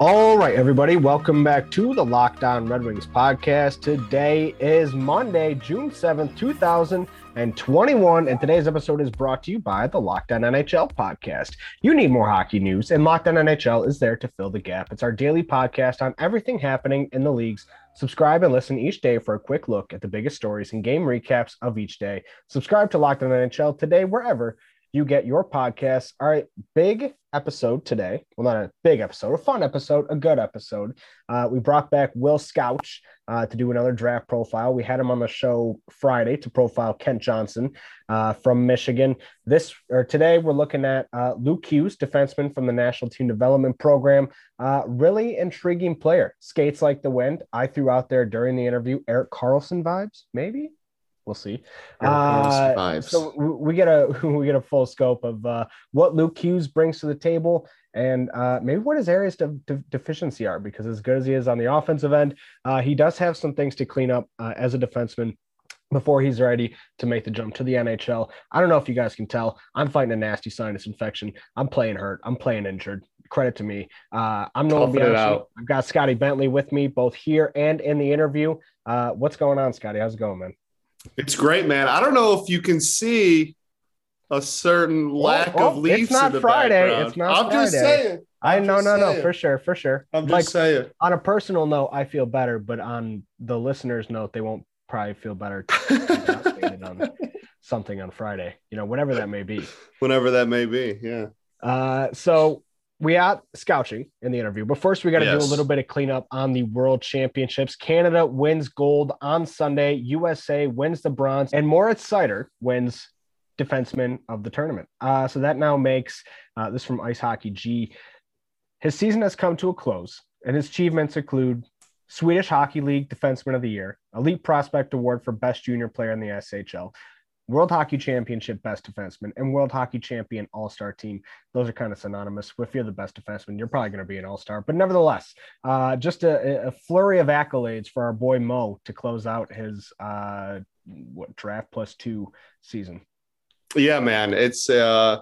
All right, everybody, welcome back to the Locked On Red Wings podcast. Today is Monday, June 7th, 2021, and today's episode is brought to you by the Locked On NHL podcast. You need more hockey news, and Locked On NHL is there to fill the gap. It's our daily podcast on everything happening in the leagues. Subscribe and listen each day for a quick look at the biggest stories and game recaps of each day. Subscribe to Locked On NHL today, wherever you get your podcasts. All right, big episode today. Well, not a big episode, a fun episode, a good episode. Uh, we brought back Will Scouch uh, to do another draft profile. We had him on the show Friday to profile Kent Johnson uh, from Michigan. This or today, we're looking at uh, Luke Hughes, defenseman from the National Team Development Program. Uh, really intriguing player. Skates like the wind. I threw out there during the interview Erik Karlsson vibes, maybe we'll see. Uh, so we get a we get a full scope of uh, what Luke Hughes brings to the table, and uh, maybe what his areas of de- deficiency are. Because as good as he is on the offensive end, uh, he does have some things to clean up uh, as a defenseman before he's ready to make the jump to the NHL. I don't know if you guys can tell. I'm fighting a nasty sinus infection. I'm playing hurt. I'm playing injured. Credit to me. Uh, I'm Bianchi. I've got Scotty Bentley with me both here and in the interview. Uh, what's going on, Scotty? How's it going, man? It's great, man. I don't know if you can see a certain lack oh, oh, of leaves. It's not Friday. Background. It's not. I'm Friday. just saying. I'm i know, no, saying. no, for sure, for sure. I'm just like, saying. On a personal note, I feel better, but on the listeners' note, they won't probably feel better on something on Friday. You know, whatever that may be. Whenever that may be, yeah. Uh, so we are scouching in the interview, but first we got to yes. do a little bit of cleanup on the World Championships. Canada wins gold on Sunday. USA wins the bronze, and Moritz Seider wins defenseman of the tournament. Uh, so that now makes uh, this from Ice Hockey G. His season has come to a close, and his achievements include Swedish Hockey League Defenseman of the Year, Elite Prospect Award for Best Junior Player in the SHL, World Hockey Championship best defenseman and World Hockey Champion All Star team. Those are kind of synonymous. If you're the best defenseman, you're probably going to be an All Star. But nevertheless, uh, just a, a, flurry of accolades for our boy Mo to close out his uh, what draft plus two season. Yeah, man, it's uh,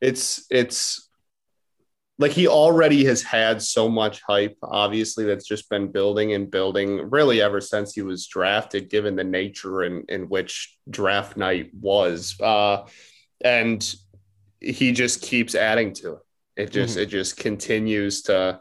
it's it's like he already has had so much hype obviously that's just been building and building really ever since he was drafted given the nature in, in which draft night was. Uh, and he just keeps adding to it. It just mm-hmm. it just continues to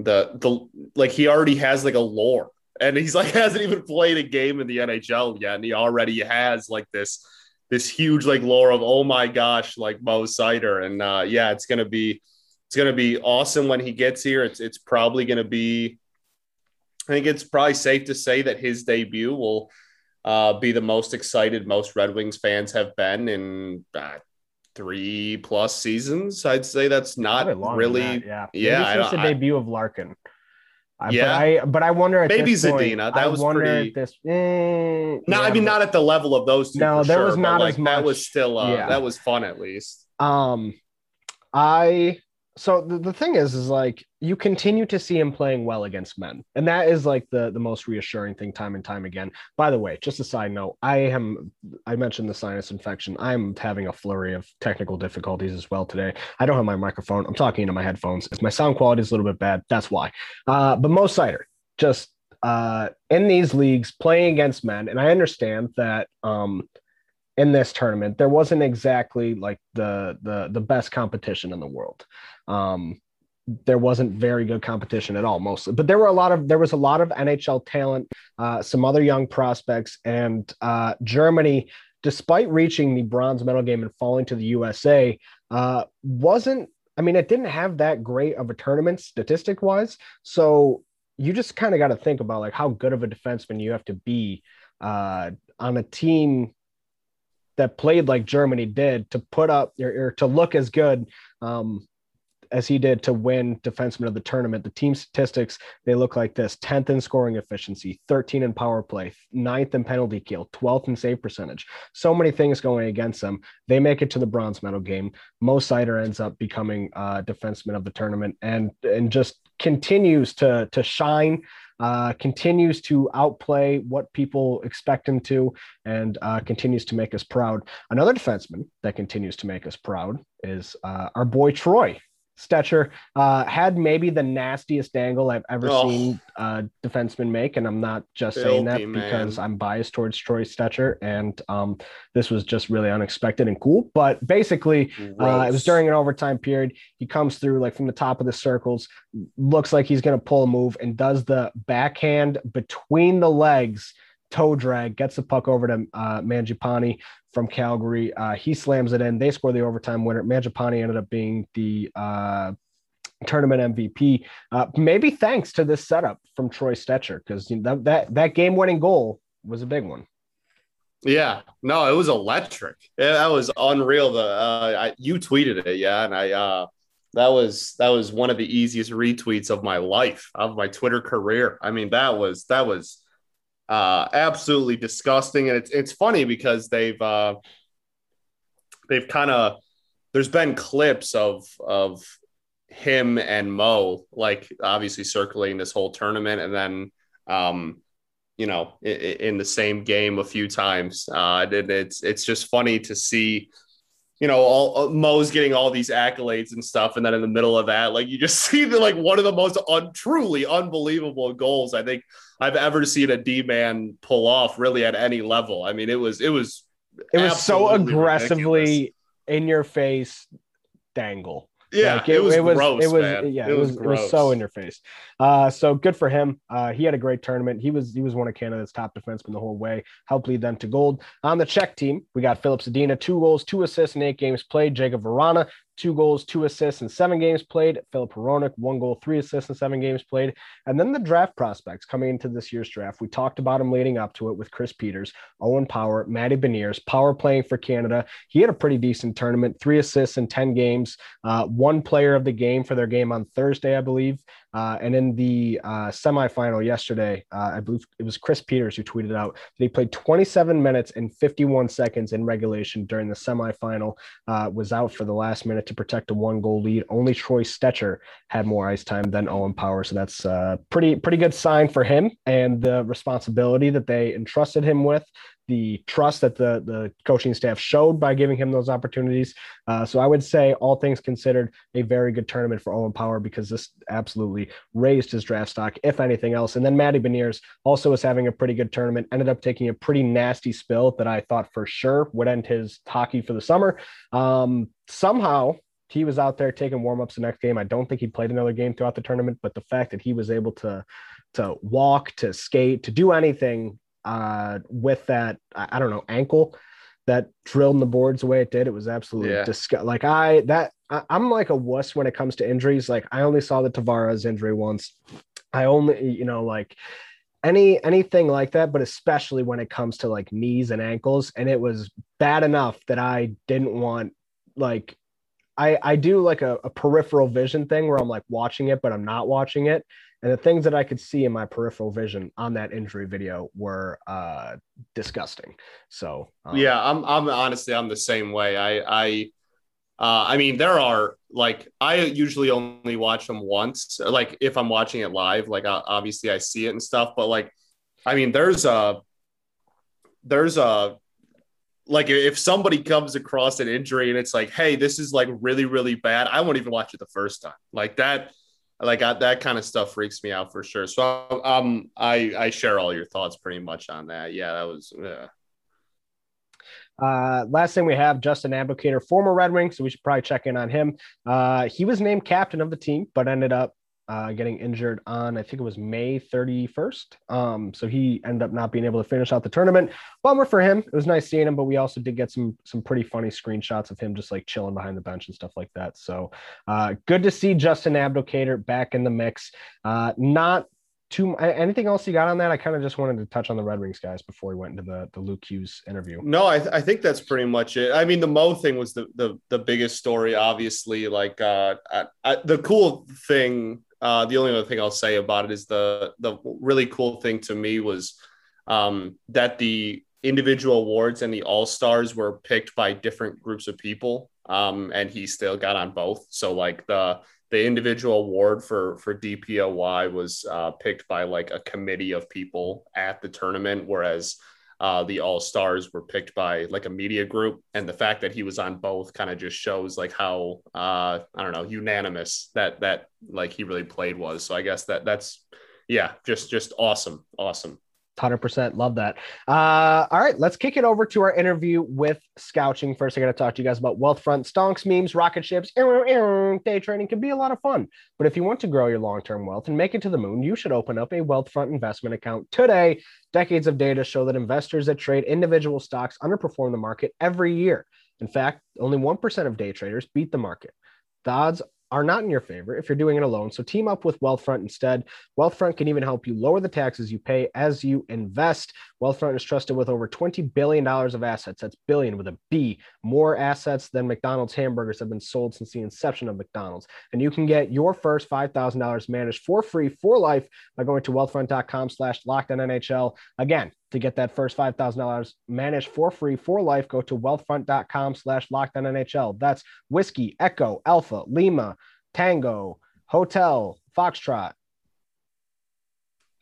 the the like he already has like a lore. And he's like hasn't even played a game in the NHL yet and he already has like this this huge like lore of oh my gosh like Mo Seider and uh yeah it's gonna be it's going to be awesome when he gets here. It's it's probably going to be. I think it's probably safe to say that his debut will uh, be the most excited most Red Wings fans have been in uh, three plus seasons. I'd say that's not really. That, yeah, yeah. Maybe it's the debut of Larkin. yeah, but I but I wonder at maybe Zadina. That I was pretty. This, eh, no, yeah, I mean but, not at the level of those two. No, there sure, was not like, as much. That was still uh, yeah. that was fun at least. Um, I so the, the thing is is like you continue to see him playing well against men. And that is like the the most reassuring thing time and time again. By the way just a side note i am i mentioned the sinus infection. I'm having a flurry of technical difficulties as well today. I don't have my microphone. I'm talking into my headphones. If my sound quality is a little bit bad that's why. Uh but most Seider just uh in these leagues playing against men and i understand that um in this tournament there wasn't exactly like the the the best competition in the world. Um there wasn't very good competition at all mostly but there were a lot of there was a lot of nhl talent uh, some other young prospects and uh, germany despite reaching the bronze medal game and falling to the usa uh, wasn't i mean it didn't have that great of a tournament statistic wise so you just kind of got to think about like how good of a defenseman you have to be uh, on a team that played like Germany did to put up or, or to look as good um, as he did to win defenseman of the tournament. The team statistics, they look like this 10th in scoring efficiency, 13 in power play, 9th in penalty kill, 12th in save percentage. So many things going against them. They make it to the bronze medal game. Mo Seider ends up becoming uh, defenseman of the tournament and and just continues to to shine uh, continues to outplay what people expect him to and uh, continues to make us proud. Another defenseman that continues to make us proud is uh, our boy Troy. Stecher uh, had maybe the nastiest angle I've ever oh. seen uh, defenseman make, and I'm not just Filthy, saying that because man. I'm biased towards Troy Stecher, and um, this was just really unexpected and cool. But basically, uh, it was during an overtime period. He comes through like from the top of the circles, looks like he's going to pull a move, and does the backhand between the legs toe drag, gets the puck over to uh, from Calgary. Uh, he slams it in. They score the overtime winner. Mangiapane ended up being the uh, tournament MVP. Uh, maybe thanks to this setup from Troy Stecher, because you know, that that, that game winning goal was a big one. Yeah, no, it was electric. Yeah, that was unreal. The uh, I, you tweeted it, yeah, and I uh, that was that was one of the easiest retweets of my life of my Twitter career. I mean, that was that was uh, absolutely disgusting. And it's it's funny because they've uh, they've kind of there's been clips of of him and Mo like obviously circulating this whole tournament, and then um, you know in, in the same game a few times. Uh, it, it's it's just funny to see you know, all Mo's getting all these accolades and stuff, and then in the middle of that, like you just see the like one of the most untruly unbelievable goals I think I've ever seen a D man pull off, really at any level. I mean, it was it was it was so aggressively ridiculous. in your face dangle. Yeah, like it, it, was it was gross, it was man. yeah, it, it was, was it was so in your face. Uh, so good for him. Uh, he had a great tournament. He was he was one of Canada's top defensemen the whole way. Helped lead them to gold. On the Czech team, we got Filip Zadina, two goals, two assists in eight games played. Jakub Vrana, two goals, two assists in seven games played. Filip Hronek, one goal, three assists in seven games played. And then the draft prospects coming into this year's draft. We talked about him leading up to it with Chris Peters, Owen Power, Matty Beniers, Power playing for Canada. He had a pretty decent tournament, three assists in 10 games, uh, one player of the game for their game on Thursday, I believe. Uh, and in the uh, semifinal yesterday, uh, I believe it was Chris Peters who tweeted out that he played 27 minutes and 51 seconds in regulation during the semifinal, uh, was out for the last minute to protect a one goal lead. Only Troy Stecher had more ice time than Owen Power. So that's a uh, pretty, pretty good sign for him and the responsibility that they entrusted him with the trust that the the coaching staff showed by giving him those opportunities. Uh, so I would say, all things considered, a very good tournament for Owen Power because this absolutely raised his draft stock, if anything else. And then Matty Beniers also was having a pretty good tournament. Ended up taking a pretty nasty spill that I thought for sure would end his hockey for the summer. Um, somehow he was out there taking warmups the next game. I don't think he played another game throughout the tournament, but the fact that he was able to to walk, to skate, to do anything uh, with that, I, don't know, ankle that drilled in the boards the way it did. It was absolutely yeah. disgusting. Like I, that I, am like a wuss when it comes to injuries. Like I only saw the Tavares injury once. I only, you know, like any anything like that, but especially when it comes to like knees and ankles. And it was bad enough that I didn't want like I I do like a, a peripheral vision thing where I'm like watching it, but I'm not watching it and the things that I could see in my peripheral vision on that injury video were uh, disgusting. So um, yeah, I'm I'm honestly I'm the same way. I I uh, I mean there are like I usually only watch them once. Like if I'm watching it live, like obviously I see it and stuff. But like, I mean there's a there's a like if somebody comes across an injury and it's like, hey, this is like really really bad, I won't even watch it the first time. Like that like I, that kind of stuff freaks me out for sure. So um, I I share all your thoughts pretty much on that. Yeah, that was yeah. Uh, last thing we have Justin Abdelkader, former Red Wing, so we should probably check in on him. Uh, he was named captain of the team, but ended up uh, getting injured on, I think it was May 31st. Um, so he ended up not being able to finish out the tournament. Bummer for him. It was nice seeing him, but we also did get some some pretty funny screenshots of him just like chilling behind the bench and stuff like that. So uh, good to see Justin Abdelkader back in the mix. Uh, not two anything else you got on that? I kind of just wanted to touch on the Red Wings guys before we went into the the Luke Hughes interview. No, I, th- I think that's pretty much it. I mean, the Mo thing was the the, the biggest story, obviously. Like uh, I, I, the cool thing, uh, the only other thing I'll say about it is the the really cool thing to me was um, that the individual awards and the all stars were picked by different groups of people, um, and he still got on both. So like the the individual award for for DPOY was uh, picked by like a committee of people at the tournament, whereas uh, the all stars were picked by like a media group. And the fact that he was on both kind of just shows like how uh, I don't know unanimous that that like he really played was. So I guess that that's yeah, just just awesome, awesome. 100% love that. Uh, all right, let's kick it over to our interview with Scouching. First, I got to talk to you guys about Wealthfront stonks, memes, rocket ships. Day trading can be a lot of fun. But if you want to grow your long term wealth and make it to the moon, you should open up a Wealthfront investment account today. Decades of data show that investors that trade individual stocks underperform the market every year. In fact, only 1% of day traders beat the market. The odds are not in your favor if you're doing it alone. So team up with Wealthfront instead. Wealthfront can even help you lower the taxes you pay as you invest. Wealthfront is trusted with over $20 billion of assets. That's billion with a B. More assets than McDonald's hamburgers have been sold since the inception of McDonald's. And you can get your first $5,000 managed for free for life by going to wealthfront.com slash NHL. Again, to get that first $5,000 managed for free for life, go to wealthfront.com slash NHL. That's Whiskey, Echo, Alpha, Lima, Tango, Hotel, Foxtrot,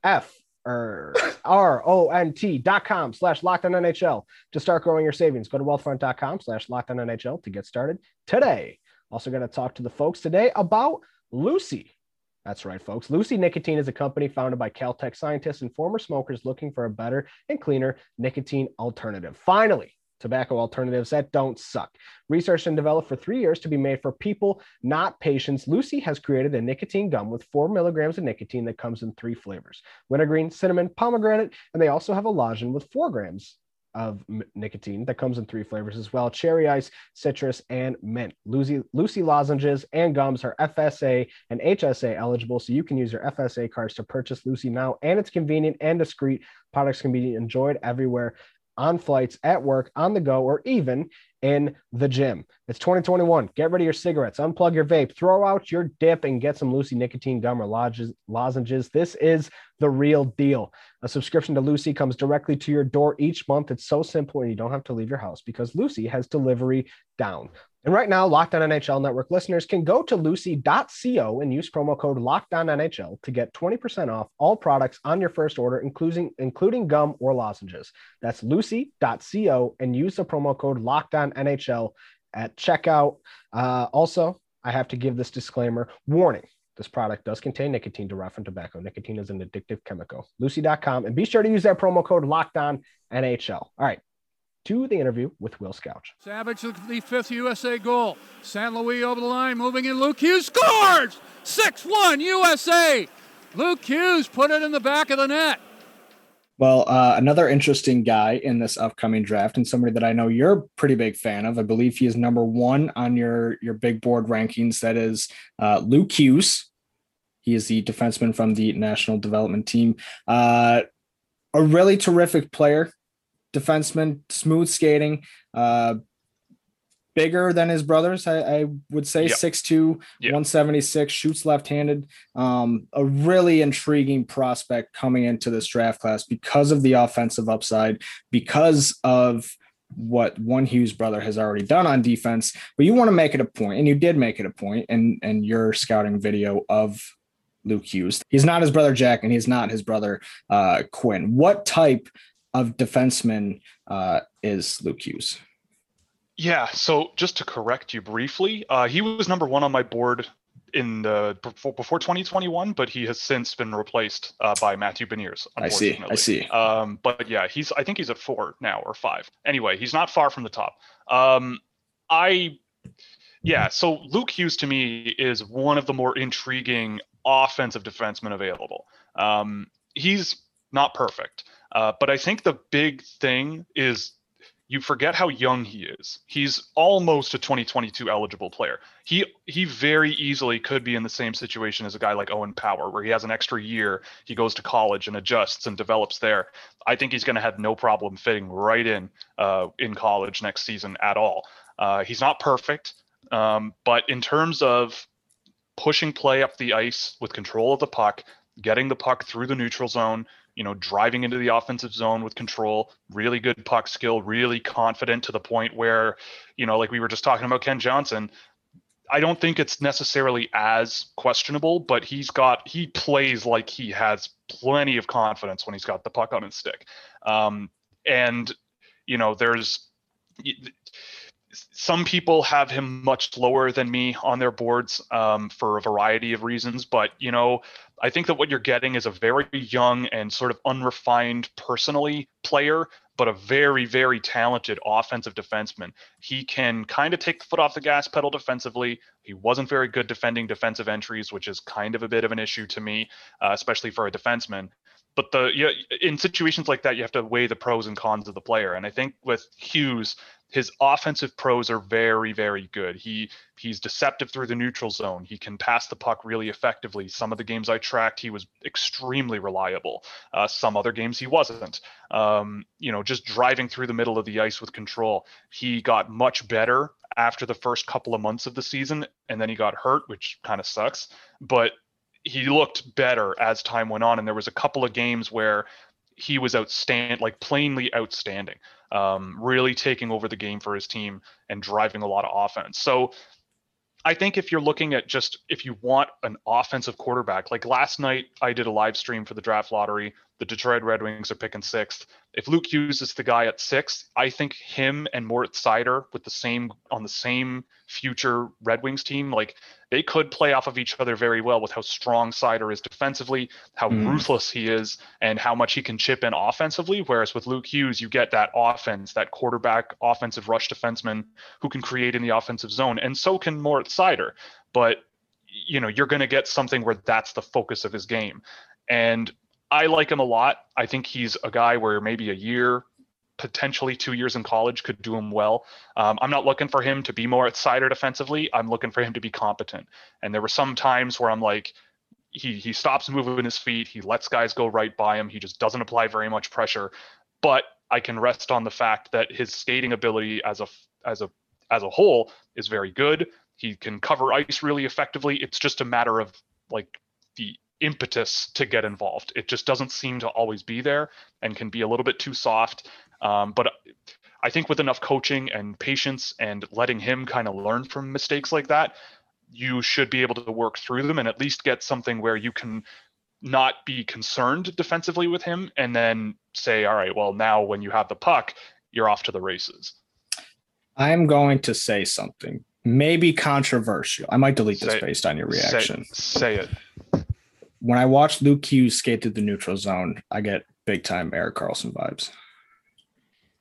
F, er, or R-O-N-T dot com slash locked on NHL to start growing your savings. Go to wealthfront.com slash locked on NHL to get started today. Also going to talk to the folks today about Lucy. That's right, folks. Lucy Nicotine is a company founded by Caltech scientists and former smokers looking for a better and cleaner nicotine alternative. Finally, tobacco alternatives that don't suck. Researched and developed for three years to be made for people, not patients, Lucy has created a nicotine gum with four milligrams of nicotine that comes in three flavors wintergreen, cinnamon, pomegranate, and they also have a lozenge with four grams of nicotine that comes in three flavors as well cherry ice, citrus, and mint. Lucy, Lucy lozenges and gums are FSA and HSA eligible, so you can use your FSA cards to purchase Lucy now, and it's convenient and discreet. Products can be enjoyed everywhere on flights, at work, on the go, or even in the gym. It's 2021. Get rid of your cigarettes, unplug your vape, throw out your dip, and get some Lucy nicotine gum or lozenges. This is the real deal. A subscription to Lucy comes directly to your door each month. It's so simple, and you don't have to leave your house because Lucy has delivery down. And right now, Locked On NHL Network listeners can go to lucy.co and use promo code locked on NHL to get 20% off all products on your first order, including, including gum or lozenges. That's lucy.co and use the promo code NHL at checkout. Uh, also, I have to give this disclaimer warning. This product does contain nicotine derived from tobacco. Nicotine is an addictive chemical. Lucy.com and be sure to use that promo code locked on NHL. All right, to the interview with Will Scouch. Savage, the fifth USA goal. San Luis over the line, moving in. Luke Hughes scores! 6 1 USA! Luke Hughes put it in the back of the net. Well, uh, another interesting guy in this upcoming draft, and somebody that I know you're a pretty big fan of. I believe he is number one on your your big board rankings. That is uh, Luke Hughes. He is the defenseman from the national development team. Uh, a really terrific player defenseman, smooth skating, uh, bigger than his brothers. I, I would say yep. 6'2, yep. 176, shoots left handed. Um, a really intriguing prospect coming into this draft class because of the offensive upside, because of what one Hughes brother has already done on defense. But you want to make it a point, and you did make it a point in, in your scouting video of Luke Hughes. He's not his brother Jack, and he's not his brother uh, Quinn. What type of defenseman uh, is Luke Hughes? Yeah, so just to correct you briefly, uh, he was number one on my board in the before, before 2021, but he has since been replaced uh, by Matthew Beniers. I see. I see. Um, but yeah, he's I think he's at four now or five. Anyway, he's not far from the top. Um, I yeah, so Luke Hughes to me is one of the more intriguing offensive defensemen available. Um, he's not perfect. Uh, but I think the big thing is you forget how young he is. He's almost a 2022 eligible player. He he very easily could be in the same situation as a guy like Owen Power, where he has an extra year, he goes to college and adjusts and develops there. I think he's going to have no problem fitting right in uh, in college next season at all. Uh, he's not perfect, um, but in terms of pushing play up the ice with control of the puck, getting the puck through the neutral zone, you know, driving into the offensive zone with control, really good puck skill, really confident to the point where, you know, like we were just talking about Kent Johnson. I don't think it's necessarily as questionable, but he's got he plays like he has plenty of confidence when he's got the puck on his stick. Um, and you know, there's some people have him much lower than me on their boards um, for a variety of reasons, but you know, I think that what you're getting is a very young and sort of unrefined personally player, but a very, very talented offensive defenseman. He can kind of take the foot off the gas pedal defensively. He wasn't very good defending defensive entries, which is kind of a bit of an issue to me, uh, especially for a defenseman but the yeah, in situations like that you have to weigh the pros and cons of the player. And i think with hughes his offensive pros are very very good. He he's deceptive through the neutral zone. He can pass the puck really effectively. Some of the games i tracked he was extremely reliable. Uh, some other games he wasn't. Um, you know just driving through the middle of the ice with control. He got much better after the first couple of months of the season and then he got hurt which kind of sucks. But he looked better as time went on and there was a couple of games where he was outstanding like plainly outstanding um, really taking over the game for his team and driving a lot of offense. So I think if you're looking at just if you want an offensive quarterback, like last night I did a live stream for the draft lottery. The Detroit Red Wings are picking sixth. If Luke Hughes is the guy at six, I think him and Moritz Seider with the same on the same future Red Wings team, like they could play off of each other very well with how strong Seider is defensively, how mm. ruthless he is, and how much he can chip in offensively. Whereas with Luke Hughes, you get that offense, that quarterback offensive rush defenseman who can create in the offensive zone, and so can Moritz Seider. But you know, you're going to get something where that's the focus of his game. And I like him a lot. I think he's a guy where maybe a year, potentially two years in college could do him well. Um, I'm not looking for him to be more outsider defensively. I'm looking for him to be competent. And there were some times where I'm like, he he stops moving his feet. He lets guys go right by him. He just doesn't apply very much pressure. But I can rest on the fact that his skating ability as a as a as a whole is very good. He can cover ice really effectively. It's just a matter of like the impetus to get involved. It just doesn't seem to always be there and can be a little bit too soft. Um, but I think with enough coaching and patience and letting him kind of learn from mistakes like that, you should be able to work through them and at least get something where you can not be concerned defensively with him and then say, all right, well, now when you have the puck, you're off to the races. I'm going to say something, maybe controversial. I might delete say, this based on your reaction. Say, say it when I watch Luke Hughes skate through the neutral zone, I get big time Erik Karlsson vibes.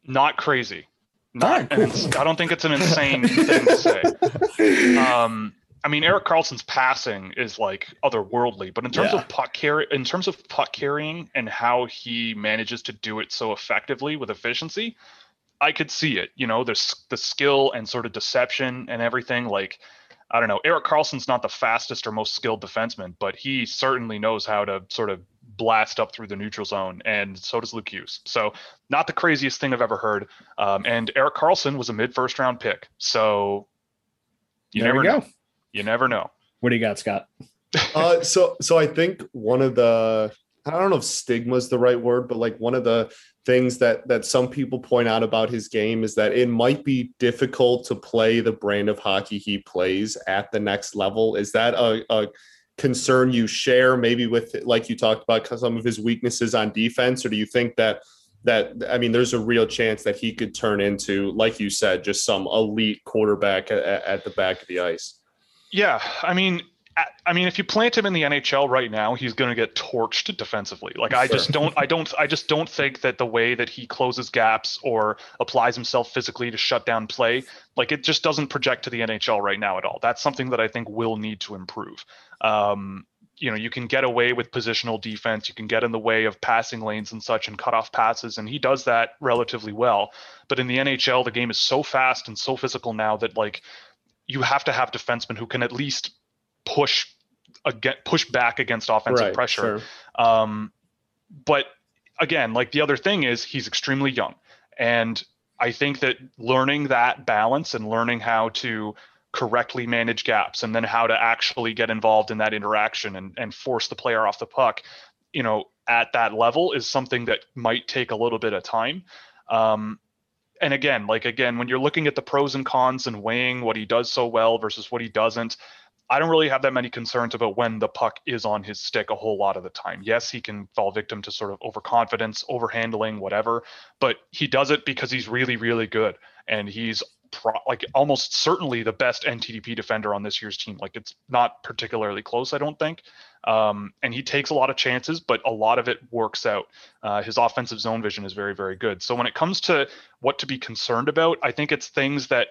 Not crazy. Not, right, cool. I don't think it's an insane thing to say. Um, I mean, Erik Karlsson's passing is like otherworldly, but in terms yeah. of puck carry, in terms of puck carrying and how he manages to do it so effectively with efficiency, I could see it. You know, there's the skill and sort of deception and everything. Like I don't know. Erik Karlsson's not the fastest or most skilled defenseman, but he certainly knows how to sort of blast up through the neutral zone, and so does Luke Hughes. So, not the craziest thing I've ever heard. Um, and Erik Karlsson was a mid first round pick. So, you there never know. You never know. What do you got, Scott? uh, so, so I think one of the I don't know if stigma is the right word, but like one of the things that that some people point out about his game is that it might be difficult to play the brand of hockey he plays at the next level. Is that a, a concern you share maybe with like you talked about some of his weaknesses on defense or do you think that that I mean there's a real chance that he could turn into like you said just some elite quarterback at, at the back of the ice? Yeah, I mean I mean, if you plant him in the NHL right now, he's going to get torched defensively. Like I just don't, I don't, I just don't think that the way that he closes gaps or applies himself physically to shut down play, like it just doesn't project to the NHL right now at all. That's something that I think will need to improve. Um, you know you can get away with positional defense you can get in the way of passing lanes and such and cut off passes and he does that relatively well but in the nhl the game is so fast and so physical now that like you have to have defensemen who can at least push again push back against offensive Right, pressure sure. um, but again, like the other thing is he's extremely young. And I think that learning that balance and learning how to correctly manage gaps and then how to actually get involved in that interaction and, and force the player off the puck, you know, at that level is something that might take a little bit of time. Um, and again, like again, when you're looking at the pros and cons and weighing what he does so well versus what he doesn't, I don't really have that many concerns about when the puck is on his stick a whole lot of the time. Yes, he can fall victim to sort of overconfidence, overhandling, whatever, but he does it because he's really, really good. And he's pro- like almost certainly the best NTDP defender on this year's team. Like it's not particularly close, I don't think. Um, and he takes a lot of chances, but a lot of it works out. Uh, his offensive zone vision is very, very good. So when it comes to what to be concerned about, I think it's things that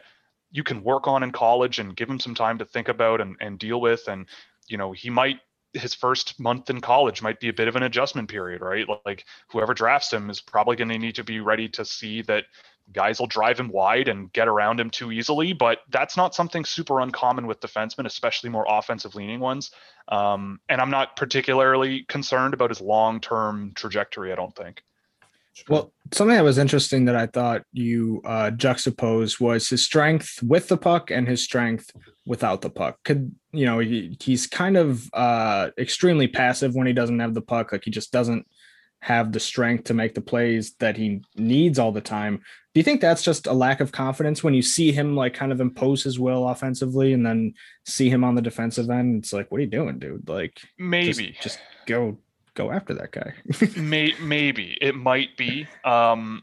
you can work on in college and give him some time to think about and, and deal with. And, you know, he might his first month in college might be a bit of an adjustment period, right? Like whoever drafts him is probably going to need to be ready to see that guys will drive him wide and get around him too easily. But that's not something super uncommon with defensemen, especially more offensive leaning ones. Um, and I'm not particularly concerned about his long term trajectory, I don't think. Well, something that was interesting that I thought you uh, juxtaposed was his strength with the puck and his strength without the puck. Could you know he, he's kind of uh, extremely passive when he doesn't have the puck. Like he just doesn't have the strength to make the plays that he needs all the time. Do you think that's just a lack of confidence when you see him like kind of impose his will offensively and then see him on the defensive end? It's like, what are you doing, dude? Like just- Maybe. just go go after that guy. May, maybe it might be. Um,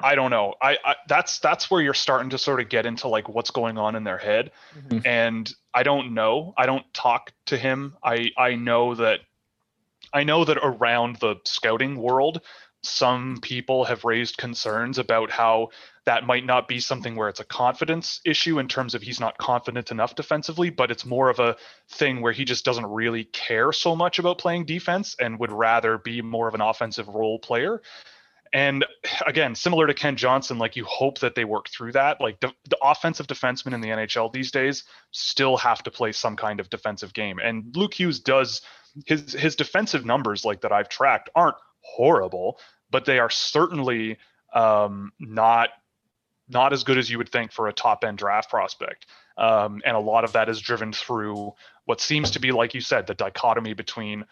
I don't know. I, I that's that's where you're starting to sort of get into like what's going on in their head, Mhm. and I don't know. I don't talk to him. I I know that I know that around the scouting world, some people have raised concerns about how that might not be something where it's a confidence issue in terms of he's not confident enough defensively, but it's more of a thing where he just doesn't really care so much about playing defense and would rather be more of an offensive role player. And again, similar to Kent Johnson, like you hope that they work through that. Like the, the offensive defensemen in the NHL these days still have to play some kind of defensive game. And Luke Hughes does his his defensive numbers like that I've tracked aren't horrible, but they are certainly um, not not as good as you would think for a top end draft prospect. Um, and a lot of that is driven through what seems to be, like you said, the dichotomy between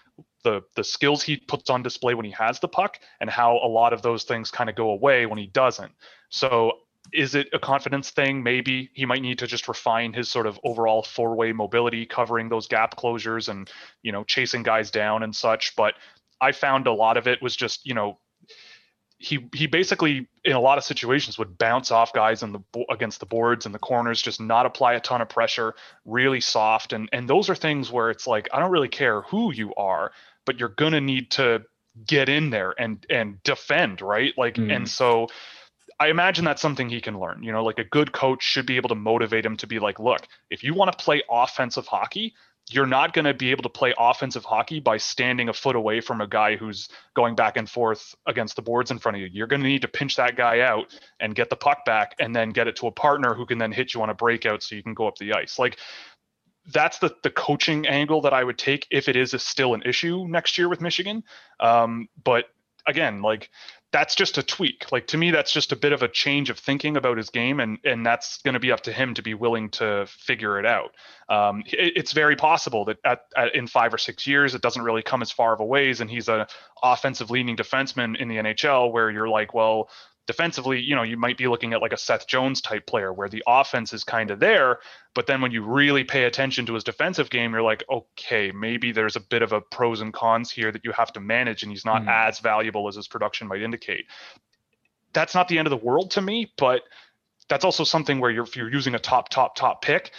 the the skills he puts on display when he has the puck and how a lot of those things kind of go away when he doesn't. So is it a confidence thing? Maybe he might need to just refine his sort of overall four-way mobility, covering those gap closures and you know chasing guys down and such. But I found a lot of it was just you know he he basically in a lot of situations would bounce off guys in the against the boards and the corners, just not apply a ton of pressure, really soft, and and those are things where it's like I don't really care who you are, but you're gonna need to get in there and and defend, right? Like Mm. and so. I imagine that's something he can learn. You know, like a good coach should be able to motivate him to be like, look, if you want to play offensive hockey, you're not going to be able to play offensive hockey by standing a foot away from a guy who's going back and forth against the boards in front of you. You're going to need to pinch that guy out and get the puck back and then get it to a partner who can then hit you on a breakout so you can go up the ice. Like that's the the coaching angle that I would take if it is a, still an issue next year with Michigan. Um, but again, like that's just a tweak. Like to me, that's just a bit of a change of thinking about his game, and and that's going to be up to him to be willing to figure it out. Um, it- it's very possible that at, at in five or six years, it doesn't really come as far of a ways, and he's a offensive leaning defenseman in the NHL, where you're like, well, defensively, you know, you might be looking at like a Seth Jones type player, where the offense is kind of there, but then when you really pay attention to his defensive game, you're like, okay, maybe there's a bit of a pros and cons here that you have to manage, and he's not Mhm. as valuable as his production might indicate. That's not the end of the world to me, but that's also something where you're if you're using a top, top, top pick,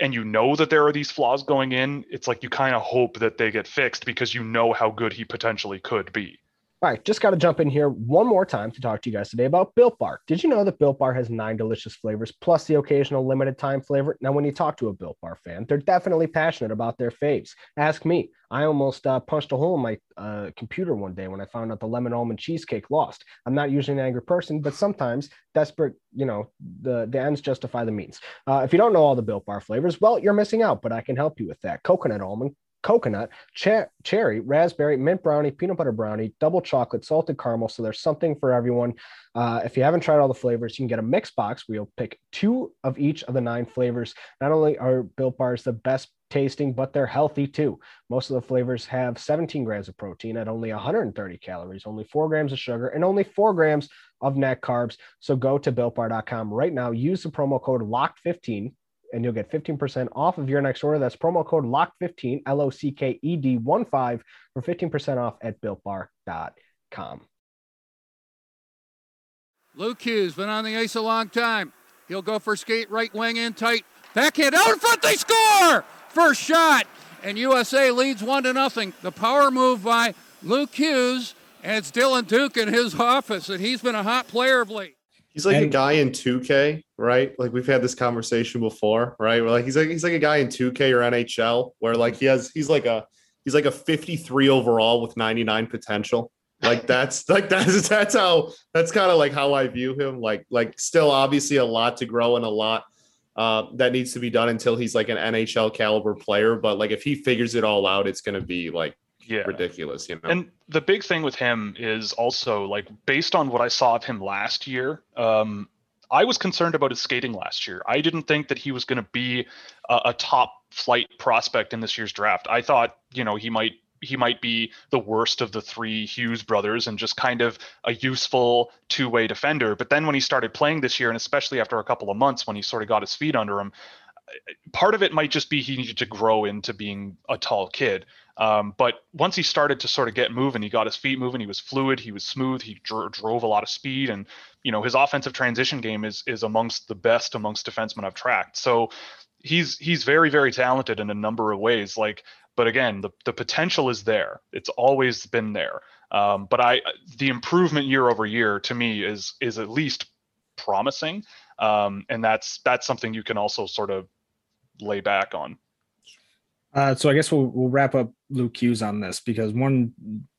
and you know that there are these flaws going in, it's like you kind of hope that they get fixed because you know how good he potentially could be. All right, just got to jump in here one more time to talk to you guys today about Built Bar. Did you know that Built Bar has nine delicious flavors plus the occasional limited time flavor? Now, when you talk to a Built Bar fan, they're definitely passionate about their faves. Ask me. I almost uh, punched a hole in my uh, computer one day when I found out the lemon almond cheesecake lost. I'm not usually an angry person, but sometimes desperate, you know, the, the ends justify the means. Uh, if you don't know all the Built Bar flavors, well, you're missing out, but I can help you with that. Coconut almond, coconut, cherry, raspberry, mint brownie, peanut butter brownie, double chocolate, salted caramel. So there's something for everyone. Uh, if you haven't tried all the flavors, you can get a mix box you'll pick two of each of the nine flavors. Not only are Built Bars the best tasting, but they're healthy too. Most of the flavors have 17 grams of protein at only 130 calories, only four grams of sugar, and only four grams of net carbs. So go to builtbar.com right now. Use the promo code LOCKED15 and you'll get 15% off of your next order. That's promo code LOCK15, L O C K E D 1 5 for 15% off at builtbar.com. Luke Hughes been on the ice a long time. He'll go for skate right wing in tight. Backhand out in front, they score! First shot, and USA leads one to nothing. The power move by Luke Hughes, and it's Dylan Duke in his office, and he's been a hot player of late. He's like And- a guy in 2K, right? Like we've had this conversation before, right? Where like he's like he's like a guy in 2K or NHL where like he has he's like a he's like a 53 overall with 99 potential. Like that's like that's that's how that's kind of like how I view him. Like like still obviously a lot to grow and a lot uh, that needs to be done until he's like an NHL caliber player. But like if he figures it all out, it's gonna be like Yeah. ridiculous, you know. And the big thing with him is also like based on what I saw of him last year. Um, I was concerned about his skating last year. I didn't think that he was going to be a, a top flight prospect in this year's draft. I thought, you know, he might he might be the worst of the three Hughes brothers and just kind of a useful two-way defender. But then when he started playing this year, and especially after a couple of months when he sort of got his feet under him, uh, part of it might just be he needed to grow into being a tall kid. Um, but once he started to sort of get moving, he got his feet moving. He was fluid. He was smooth. He dro- drove a lot of speed, and you know his offensive transition game is is amongst the best amongst defensemen I've tracked. So he's he's very very talented in a number of ways. Like, but again, the the potential is there. It's always been there. Um, but I the improvement year over year to me is is at least promising, um, and that's that's something you can also sort of lay back on. Uh, so I guess we'll we'll wrap up Luke Hughes on this because one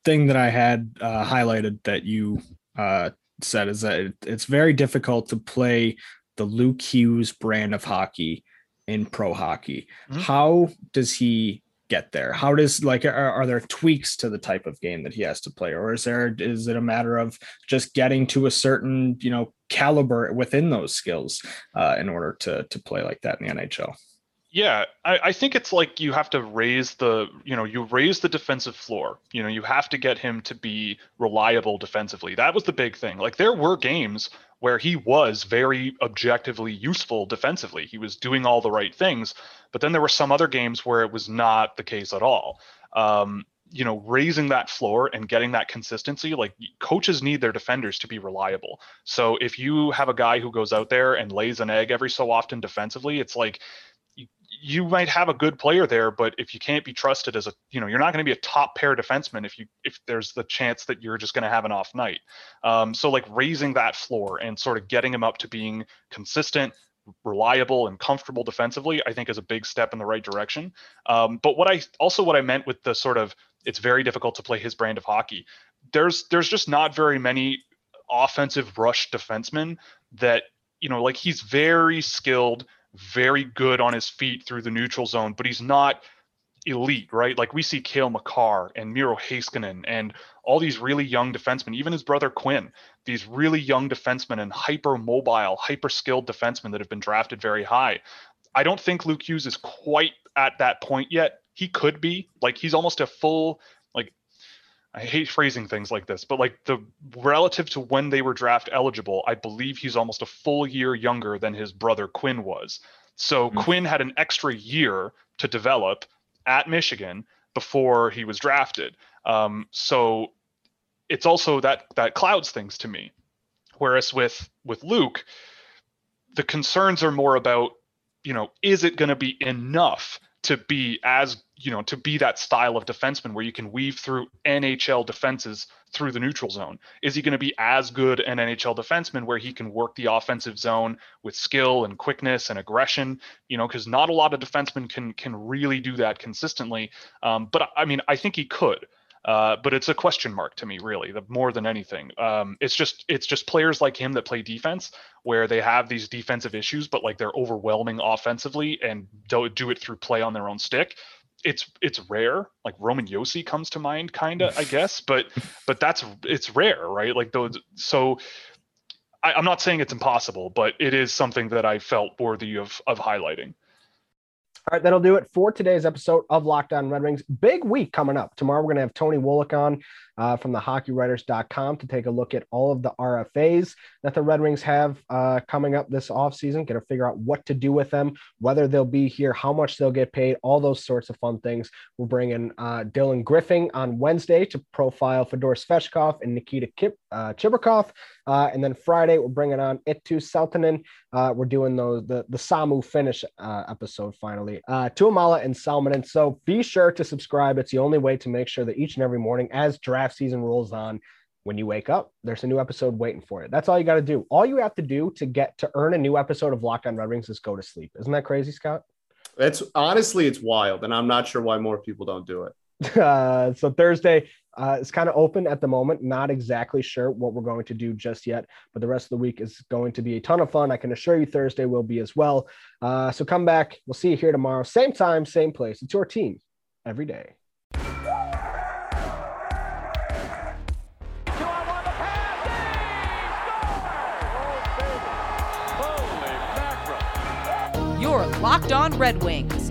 thing that I had uh, highlighted that you uh, said is that it, it's very difficult to play the Luke Hughes brand of hockey in pro hockey. Mhm. How does he get there? How does like are, are there tweaks to the type of game that he has to play, or is there is it a matter of just getting to a certain you know caliber within those skills uh, in order to to play like that in the NHL? Yeah, I, I think it's like you have to raise the, you know, you raise the defensive floor. You know, you have to get him to be reliable defensively. That was the big thing. Like there were games where he was very objectively useful defensively. He was doing all the right things, but then there were some other games where it was not the case at all. Um, you know, raising that floor and getting that consistency, like coaches need their defenders to be reliable. So if you have a guy who goes out there and lays an egg every so often defensively, it's like you, might have a good player there, but if you can't be trusted as a, you know, you're not going to be a top pair defenseman if you if there's the chance that you're just going to have an off night. Um, so like raising that floor and sort of getting him up to being consistent, reliable, and comfortable defensively, I think is a big step in the right direction. Um, but what I also what I meant with the sort of it's very difficult to play his brand of hockey. There's there's just not very many offensive rush defensemen that you know like he's very skilled very good on his feet through the neutral zone, but he's not elite, right? Like we see Cale Makar and Miro Heiskanen and all these really young defensemen, even his brother Quinn, these really young defensemen and hyper mobile, hyper skilled defensemen that have been drafted very high. I don't think Luke Hughes is quite at that point yet. He could be like he's almost a full I hate phrasing things like this, but like the relative to when they were draft eligible, I believe he's almost a full year younger than his brother Quinn was. So Mhm. Quinn had an extra year to develop at Michigan before he was drafted. Um, so it's also that that clouds things to me. Whereas with with Luke, the concerns are more about, you know, is it going to be enough to be as you know to be that style of defenseman where you can weave through NHL defenses through the neutral zone? Is he going to be as good an NHL defenseman where he can work the offensive zone with skill and quickness and aggression? You know, because not a lot of defensemen can can really do that consistently. Um, but I mean, I think he could. Uh, but it's a question mark to me, really, the, more than anything. Um, it's just it's just players like him that play defense where they have these defensive issues, but like they're overwhelming offensively and do, do it through play on their own stick. It's it's rare. Like Roman Josi comes to mind, kind of, I guess, but but that's it's rare, right? Like those. So I, I'm not saying it's impossible, but it is something that I felt worthy of of highlighting. All right, that'll do it for today's episode of Locked On Red Wings. Big week coming up. Tomorrow, we're going to have Tony Wolak on uh, from the hockeywriters.com to take a look at all of the RFAs that the Red Wings have uh, coming up this offseason, get to figure out what to do with them, whether they'll be here, how much they'll get paid, all those sorts of fun things. We're bringing uh, Dylan Griffin on Wednesday to profile Fedor Svechkov and Nikita Kip, uh, Chibrikov. Uh, and then Friday, we're bringing on Eetu Seltinen. Uh, we're doing those the, the Samu Finnish uh, episode finally. Uh, Tuomaala and Salminen. So be sure to subscribe. It's the only way to make sure that each and every morning, as draft season rolls on, when you wake up, there's a new episode waiting for you. That's all you got to do. All you have to do to get to earn a new episode of Locked On Red Wings is go to sleep. Isn't that crazy, Scott? It's honestly, it's wild, and I'm not sure why more people don't do it. Uh, so Thursday uh, is kind of open at the moment. Not exactly sure what we're going to do just yet, but the rest of the week is going to be a ton of fun. I can assure you Thursday will be as well. Uh, so come back. We'll see you here tomorrow. Same time, same place. It's your team every day. Your Locked On Red Wings,